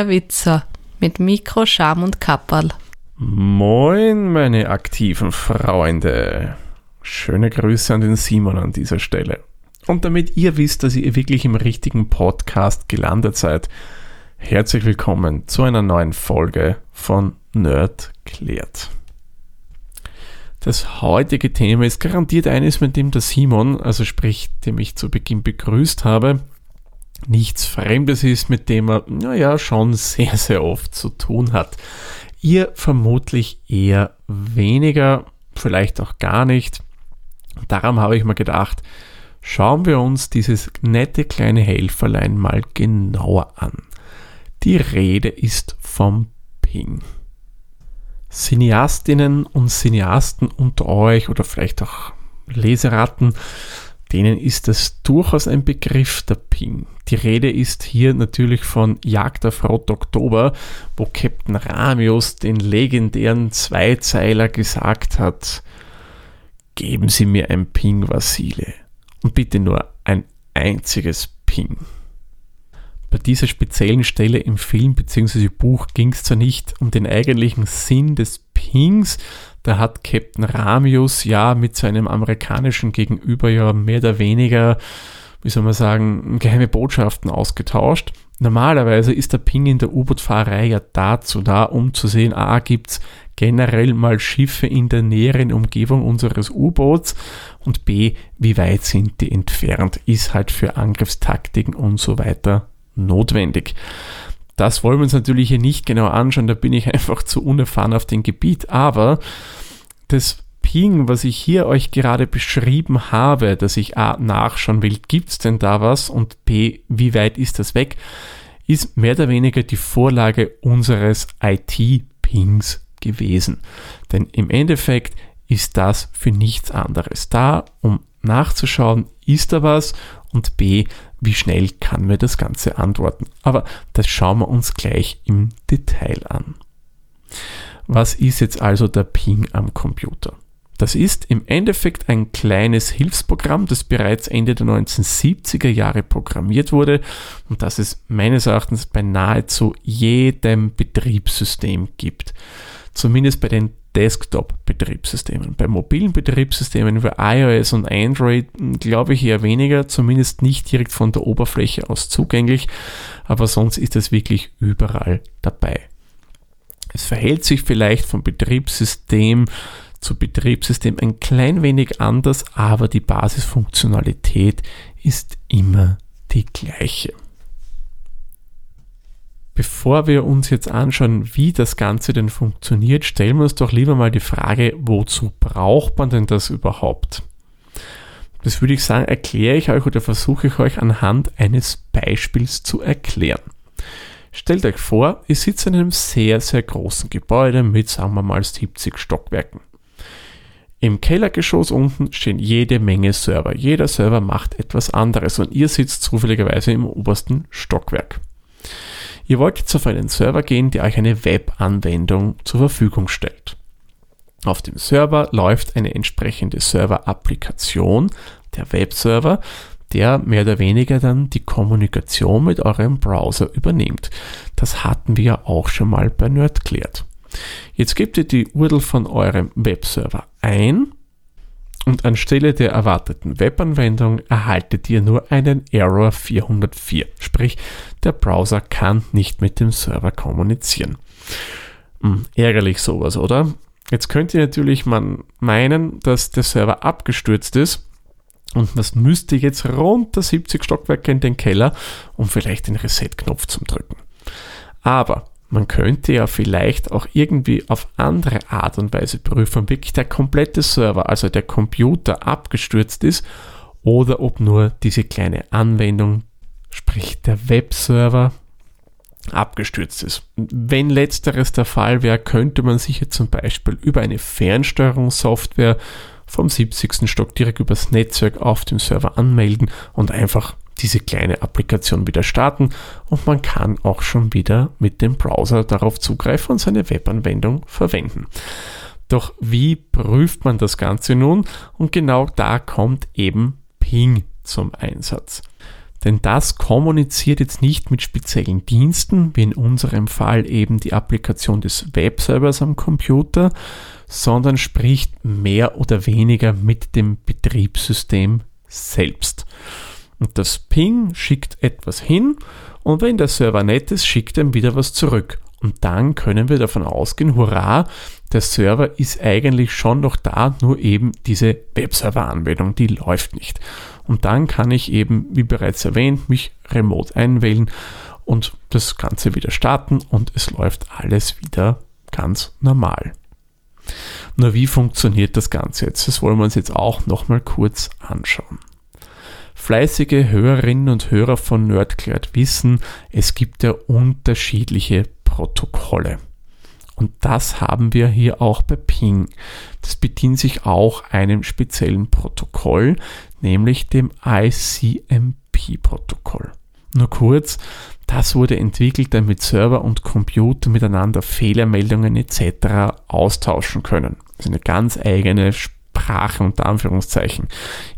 der Witzer mit Mikro, Scham und Kapperl. Moin, meine aktiven Freunde. Schöne Grüße an den Simon an dieser Stelle. Und damit ihr wisst, dass ihr wirklich im richtigen Podcast gelandet seid, herzlich willkommen zu einer neuen Folge von Nerd klärt. Das heutige Thema ist garantiert eines, mit dem der Simon, also sprich, dem ich zu Beginn begrüßt habe, nichts Fremdes ist, mit dem er, naja, schon sehr, sehr oft zu tun hat. Ihr vermutlich eher weniger, vielleicht auch gar nicht. Darum habe ich mir gedacht, schauen wir uns dieses nette kleine Helferlein mal genauer an. Die Rede ist vom Ping. Cineastinnen und Cineasten unter euch oder vielleicht auch Leseratten, denen ist das durchaus ein Begriff, der Ping. Die Rede ist hier natürlich von Jagd auf Rot Oktober, wo Captain Ramius den legendären Zweizeiler gesagt hat, geben Sie mir ein Ping, Vasile. Und bitte nur ein einziges Ping. Bei dieser speziellen Stelle im Film bzw. Buch ging es zwar nicht um den eigentlichen Sinn des Pings, da hat Captain Ramius ja mit seinem amerikanischen Gegenüber ja mehr oder weniger, wie soll man sagen, geheime Botschaften ausgetauscht. Normalerweise ist der Ping in der U-Boot-Fahrerei ja dazu da, um zu sehen, a, gibt's generell mal Schiffe in der näheren Umgebung unseres U-Boots und b, wie weit sind die entfernt, ist halt für Angriffstaktiken und so weiter notwendig. Das wollen wir uns natürlich hier nicht genau anschauen, da bin ich einfach zu unerfahren auf dem Gebiet, aber das Ping, was ich hier euch gerade beschrieben habe, dass ich A nachschauen will, gibt es denn da was? Und B, wie weit ist das weg, ist mehr oder weniger die Vorlage unseres IT-Pings gewesen. Denn im Endeffekt ist das für nichts anderes da, um nachzuschauen, ist da was? Und B, wie schnell kann mir das Ganze antworten. Aber das schauen wir uns gleich im Detail an. Was ist jetzt also der Ping am Computer? Das ist im Endeffekt ein kleines Hilfsprogramm, das bereits Ende der 1970er Jahre programmiert wurde und das es meines Erachtens bei nahezu jedem Betriebssystem gibt. Zumindest bei den Desktop-Betriebssystemen. Bei mobilen Betriebssystemen wie iOS und Android hm, glaube ich eher weniger, zumindest nicht direkt von der Oberfläche aus zugänglich, aber sonst ist es wirklich überall dabei. Es verhält sich vielleicht vom Betriebssystem zu Betriebssystem ein klein wenig anders, aber die Basisfunktionalität ist immer die gleiche. Bevor wir uns jetzt anschauen, wie das Ganze denn funktioniert, stellen wir uns doch lieber mal die Frage, wozu braucht man denn das überhaupt? Das würde ich sagen, erkläre ich euch oder versuche ich euch anhand eines Beispiels zu erklären. Stellt euch vor, ihr sitzt in einem sehr, sehr großen Gebäude mit, sagen wir mal, 70 Stockwerken. Im Kellergeschoss unten stehen jede Menge Server. Jeder Server macht etwas anderes und ihr sitzt zufälligerweise im obersten Stockwerk. Ihr wollt jetzt auf einen Server gehen, der euch eine Web-Anwendung zur Verfügung stellt. Auf dem Server läuft eine entsprechende Server-Applikation, der Webserver, der mehr oder weniger dann die Kommunikation mit eurem Browser übernimmt. Das hatten wir auch schon mal bei Nerdklärt. Jetzt gebt ihr die URL von eurem Webserver ein und anstelle der erwarteten Webanwendung erhaltet ihr nur einen Error 404, sprich der Browser kann nicht mit dem Server kommunizieren. Hm, ärgerlich sowas, oder? Jetzt könnte natürlich man meinen, dass der Server abgestürzt ist und das müsste jetzt runter 70 Stockwerke in den Keller, um vielleicht den Reset-Knopf zu drücken. Aber man könnte ja vielleicht auch irgendwie auf andere Art und Weise prüfen, ob wirklich der komplette Server, also der Computer abgestürzt ist oder ob nur diese kleine Anwendung, sprich der Webserver, abgestürzt ist. Wenn letzteres der Fall wäre, könnte man sich jetzt zum Beispiel über eine Fernsteuerungssoftware vom 70. Stock direkt übers Netzwerk auf dem Server anmelden und einfach diese kleine Applikation wieder starten und man kann auch schon wieder mit dem Browser darauf zugreifen und seine Webanwendung verwenden. Doch wie prüft man das Ganze nun? Und genau da kommt eben Ping zum Einsatz. Denn das kommuniziert jetzt nicht mit speziellen Diensten, wie in unserem Fall eben die Applikation des Webservers am Computer, sondern spricht mehr oder weniger mit dem Betriebssystem selbst. Und das Ping schickt etwas hin und wenn der Server nett ist, schickt er wieder was zurück. Und dann können wir davon ausgehen, hurra, der Server ist eigentlich schon noch da, nur eben diese Webserver-Anwendung, die läuft nicht. Und dann kann ich eben, wie bereits erwähnt, mich remote einwählen und das Ganze wieder starten und es läuft alles wieder ganz normal. Nur wie funktioniert das Ganze jetzt? Das wollen wir uns jetzt auch nochmal kurz anschauen. Fleißige Hörerinnen und Hörer von Nerdcloud wissen, es gibt ja unterschiedliche Protokolle. Und das haben wir hier auch bei Ping. Das bedient sich auch einem speziellen Protokoll, nämlich dem ICMP-Protokoll. Nur kurz, das wurde entwickelt, damit Server und Computer miteinander Fehlermeldungen etc. austauschen können. Das ist eine ganz eigene Sprache unter Anführungszeichen.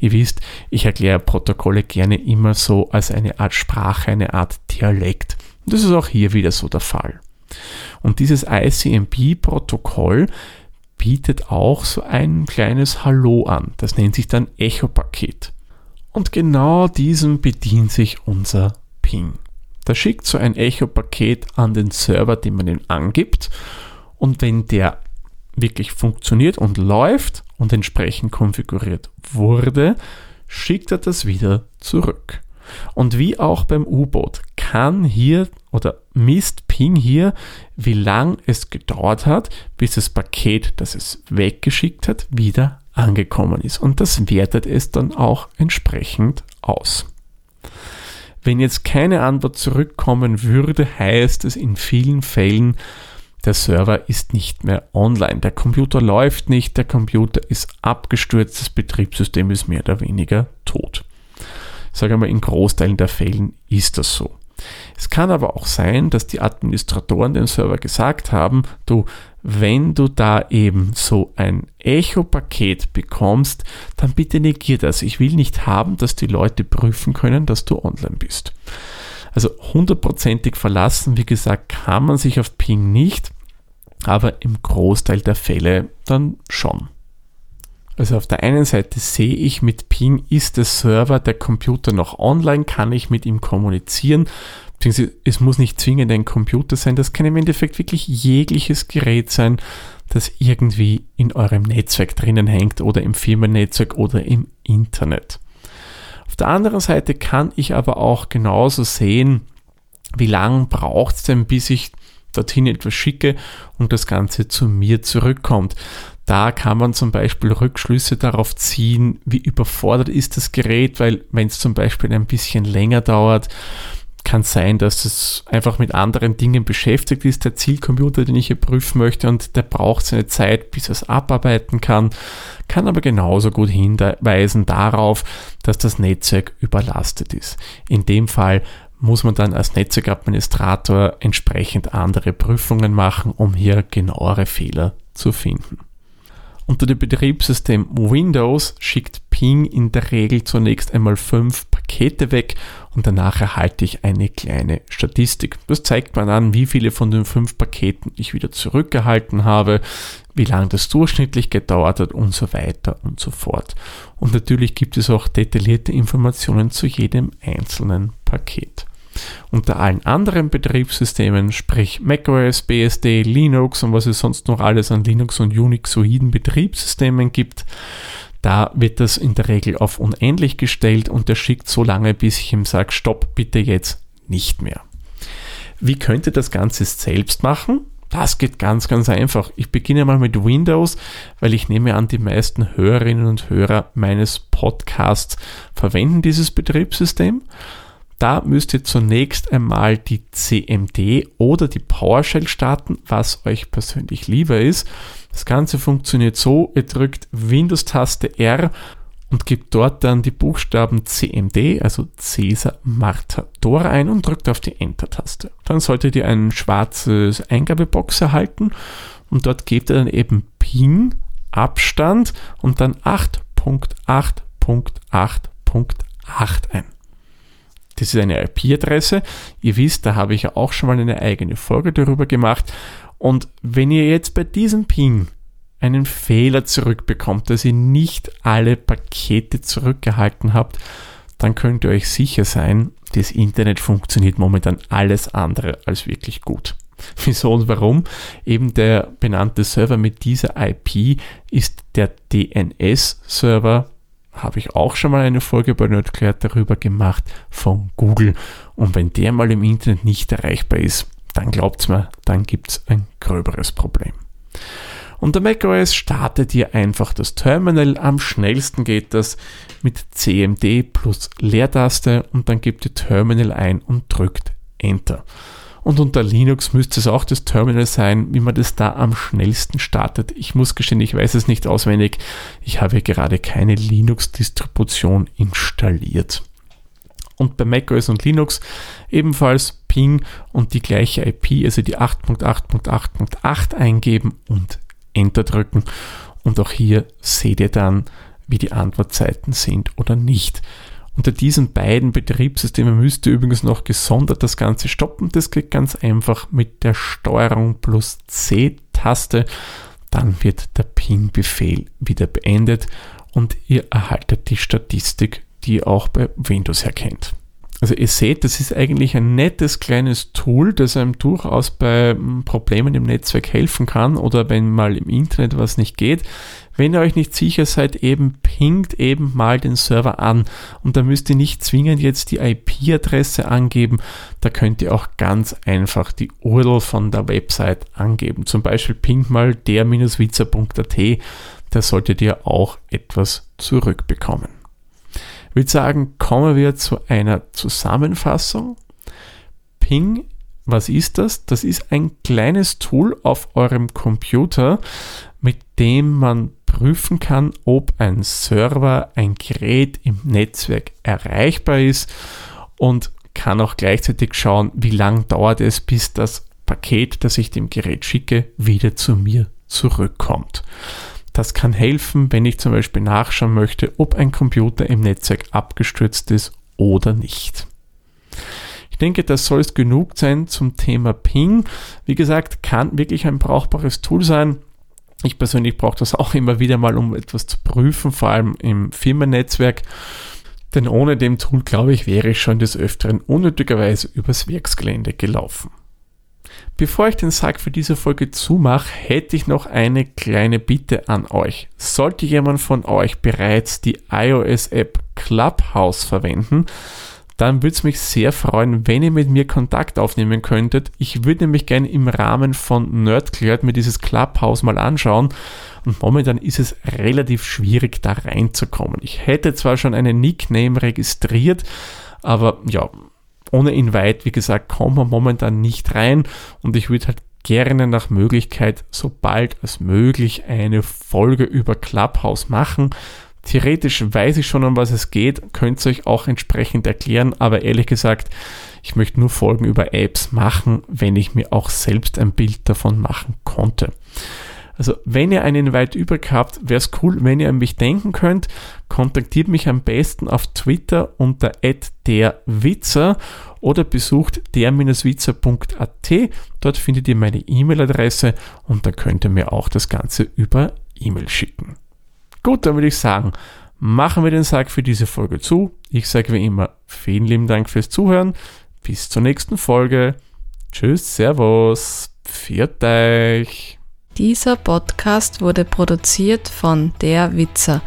Ihr wisst, ich erkläre Protokolle gerne immer so als eine Art Sprache, eine Art Dialekt. Das ist auch hier wieder so der Fall. Und dieses ICMP-Protokoll bietet auch so ein kleines Hallo an. Das nennt sich dann Echo-Paket. Und genau diesem bedient sich unser Ping. Da schickt so ein Echo-Paket an den Server, den man ihm angibt. Und wenn der wirklich funktioniert und läuft und entsprechend konfiguriert wurde, schickt er das wieder zurück. Und wie auch beim U-Boot kann hier oder misst Ping hier, wie lang es gedauert hat, bis das Paket, das es weggeschickt hat, wieder angekommen ist. Und das wertet es dann auch entsprechend aus. Wenn jetzt keine Antwort zurückkommen würde, heißt es in vielen Fällen, der Server ist nicht mehr online. Der Computer läuft nicht, der Computer ist abgestürzt, das Betriebssystem ist mehr oder weniger tot. Ich sage mal, in Großteilen der Fällen ist das so. Es kann aber auch sein, dass die Administratoren den Server gesagt haben, du, wenn du da eben so ein Echo-Paket bekommst, dann bitte negier das. Ich will nicht haben, dass die Leute prüfen können, dass du online bist. Also hundertprozentig verlassen, wie gesagt, kann man sich auf Ping nicht, aber im Großteil der Fälle dann schon. Also auf der einen Seite sehe ich mit Ping, ist der Server, der Computer noch online, kann ich mit ihm kommunizieren, es muss nicht zwingend ein Computer sein, das kann im Endeffekt wirklich jegliches Gerät sein, das irgendwie in eurem Netzwerk drinnen hängt oder im Firmennetzwerk oder im Internet. Auf der anderen Seite kann ich aber auch genauso sehen, wie lange braucht es denn, bis ich dorthin etwas schicke und das Ganze zu mir zurückkommt. Da kann man zum Beispiel Rückschlüsse darauf ziehen, wie überfordert ist das Gerät, weil wenn es zum Beispiel ein bisschen länger dauert, kann sein, dass es einfach mit anderen Dingen beschäftigt ist, der Zielcomputer, den ich hier prüfen möchte und der braucht seine Zeit, bis er es abarbeiten kann, kann aber genauso gut hinweisen darauf, dass das Netzwerk überlastet ist. In dem Fall muss man dann als Netzwerkadministrator entsprechend andere Prüfungen machen, um hier genauere Fehler zu finden. Unter dem Betriebssystem Windows schickt Ping in der Regel zunächst einmal fünf Pakete weg und danach erhalte ich eine kleine Statistik. Das zeigt man an, wie viele von den fünf Paketen ich wieder zurückgehalten habe, wie lange das durchschnittlich gedauert hat und so weiter und so fort. Und natürlich gibt es auch detaillierte Informationen zu jedem einzelnen Paket. Unter allen anderen Betriebssystemen, sprich macOS, BSD, Linux und was es sonst noch alles an Linux und Unixoiden Betriebssystemen gibt, da wird das in der Regel auf unendlich gestellt und der schickt so lange, bis ich ihm sage, stopp, bitte jetzt nicht mehr. Wie könnte das Ganze selbst machen? Das geht ganz, ganz einfach. Ich beginne mal mit Windows, weil ich nehme an, die meisten Hörerinnen und Hörer meines Podcasts verwenden dieses Betriebssystem. Da müsst ihr zunächst einmal die CMD oder die PowerShell starten, was euch persönlich lieber ist. Das Ganze funktioniert so, ihr drückt Windows-Taste R und gebt dort dann die Buchstaben CMD, also Cäsar Martha Dora ein und drückt auf die Enter-Taste. Dann solltet ihr ein schwarzes Eingabebox erhalten und dort gebt ihr dann eben Ping, Abstand und dann 8.8.8.8 ein. Das ist eine IP-Adresse. Ihr wisst, da habe ich ja auch schon mal eine eigene Folge darüber gemacht. Und wenn ihr jetzt bei diesem Ping einen Fehler zurückbekommt, dass ihr nicht alle Pakete zurückgehalten habt, dann könnt ihr euch sicher sein, das Internet funktioniert momentan alles andere als wirklich gut. Wieso und warum? Eben der benannte Server mit dieser IP ist der DNS-Server, habe ich auch schon mal eine Folge bei Nerdclared darüber gemacht, von Google. Und wenn der mal im Internet nicht erreichbar ist, dann glaubt's mir, dann gibt's ein gröberes Problem. Unter macOS startet ihr einfach das Terminal. Am schnellsten geht das mit CMD plus Leertaste und dann gebt ihr Terminal ein und drückt Enter. Und unter Linux müsste es auch das Terminal sein, wie man das da am schnellsten startet. Ich muss gestehen, ich weiß es nicht auswendig. Ich habe gerade keine Linux-Distribution installiert. Und bei macOS und Linux ebenfalls Ping und die gleiche IP, also die 8.8.8.8 eingeben und Enter drücken und auch hier seht ihr dann, wie die Antwortzeiten sind oder nicht. Unter diesen beiden Betriebssystemen müsst ihr übrigens noch gesondert das Ganze stoppen. Das geht ganz einfach mit der Steuerung plus C-Taste. Dann wird der Ping-Befehl wieder beendet und ihr erhaltet die Statistik, die ihr auch bei Windows erkennt. Also ihr seht, das ist eigentlich ein nettes kleines Tool, das einem durchaus bei hm, Problemen im Netzwerk helfen kann oder wenn mal im Internet was nicht geht. Wenn ihr euch nicht sicher seid, eben pingt eben mal den Server an und da müsst ihr nicht zwingend jetzt die IP-Adresse angeben, da könnt ihr auch ganz einfach die URL von der Website angeben. Zum Beispiel pingt mal der-witzer.at, da solltet ihr auch etwas zurückbekommen. Ich würde sagen, kommen wir zu einer Zusammenfassung. Ping, was ist das? Das ist ein kleines Tool auf eurem Computer, mit dem man prüfen kann, ob ein Server, ein Gerät im Netzwerk erreichbar ist und kann auch gleichzeitig schauen, wie lang dauert es, bis das Paket, das ich dem Gerät schicke, wieder zu mir zurückkommt. Das kann helfen, wenn ich zum Beispiel nachschauen möchte, ob ein Computer im Netzwerk abgestürzt ist oder nicht. Ich denke, das soll es genug sein zum Thema Ping. Wie gesagt, kann wirklich ein brauchbares Tool sein. Ich persönlich brauche das auch immer wieder mal, um etwas zu prüfen, vor allem im Firmennetzwerk. Denn ohne dem Tool, glaube ich, wäre ich schon des Öfteren unnötigerweise übers Werksgelände gelaufen. Bevor ich den Sack für diese Folge zumache, hätte ich noch eine kleine Bitte an euch. Sollte jemand von euch bereits die iOS-App Clubhouse verwenden, dann würde es mich sehr freuen, wenn ihr mit mir Kontakt aufnehmen könntet. Ich würde nämlich gerne im Rahmen von Nerdclared mir dieses Clubhouse mal anschauen und momentan ist es relativ schwierig da reinzukommen. Ich hätte zwar schon einen Nickname registriert, aber ja, ohne Invite, wie gesagt, kommt man momentan nicht rein und ich würde halt gerne nach Möglichkeit so bald als möglich eine Folge über Clubhouse machen. Theoretisch weiß ich schon, um was es geht, könnt ihr euch auch entsprechend erklären, aber ehrlich gesagt, ich möchte nur Folgen über Apps machen, wenn ich mir auch selbst ein Bild davon machen konnte. Also wenn ihr einen weit übrig habt, wäre es cool, wenn ihr an mich denken könnt. Kontaktiert mich am besten auf Twitter unter derwitzer oder besucht der-witzer.at. Dort findet ihr meine E-Mail-Adresse und da könnt ihr mir auch das Ganze über E-Mail schicken. Gut, dann würde ich sagen, machen wir den Sack für diese Folge zu. Ich sage wie immer vielen lieben Dank fürs Zuhören. Bis zur nächsten Folge. Tschüss, Servus, pfiat euch. Dieser Podcast wurde produziert von Der Witzer.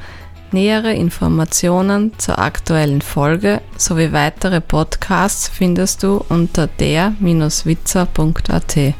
Nähere Informationen zur aktuellen Folge sowie weitere Podcasts findest du unter der-witzer.at.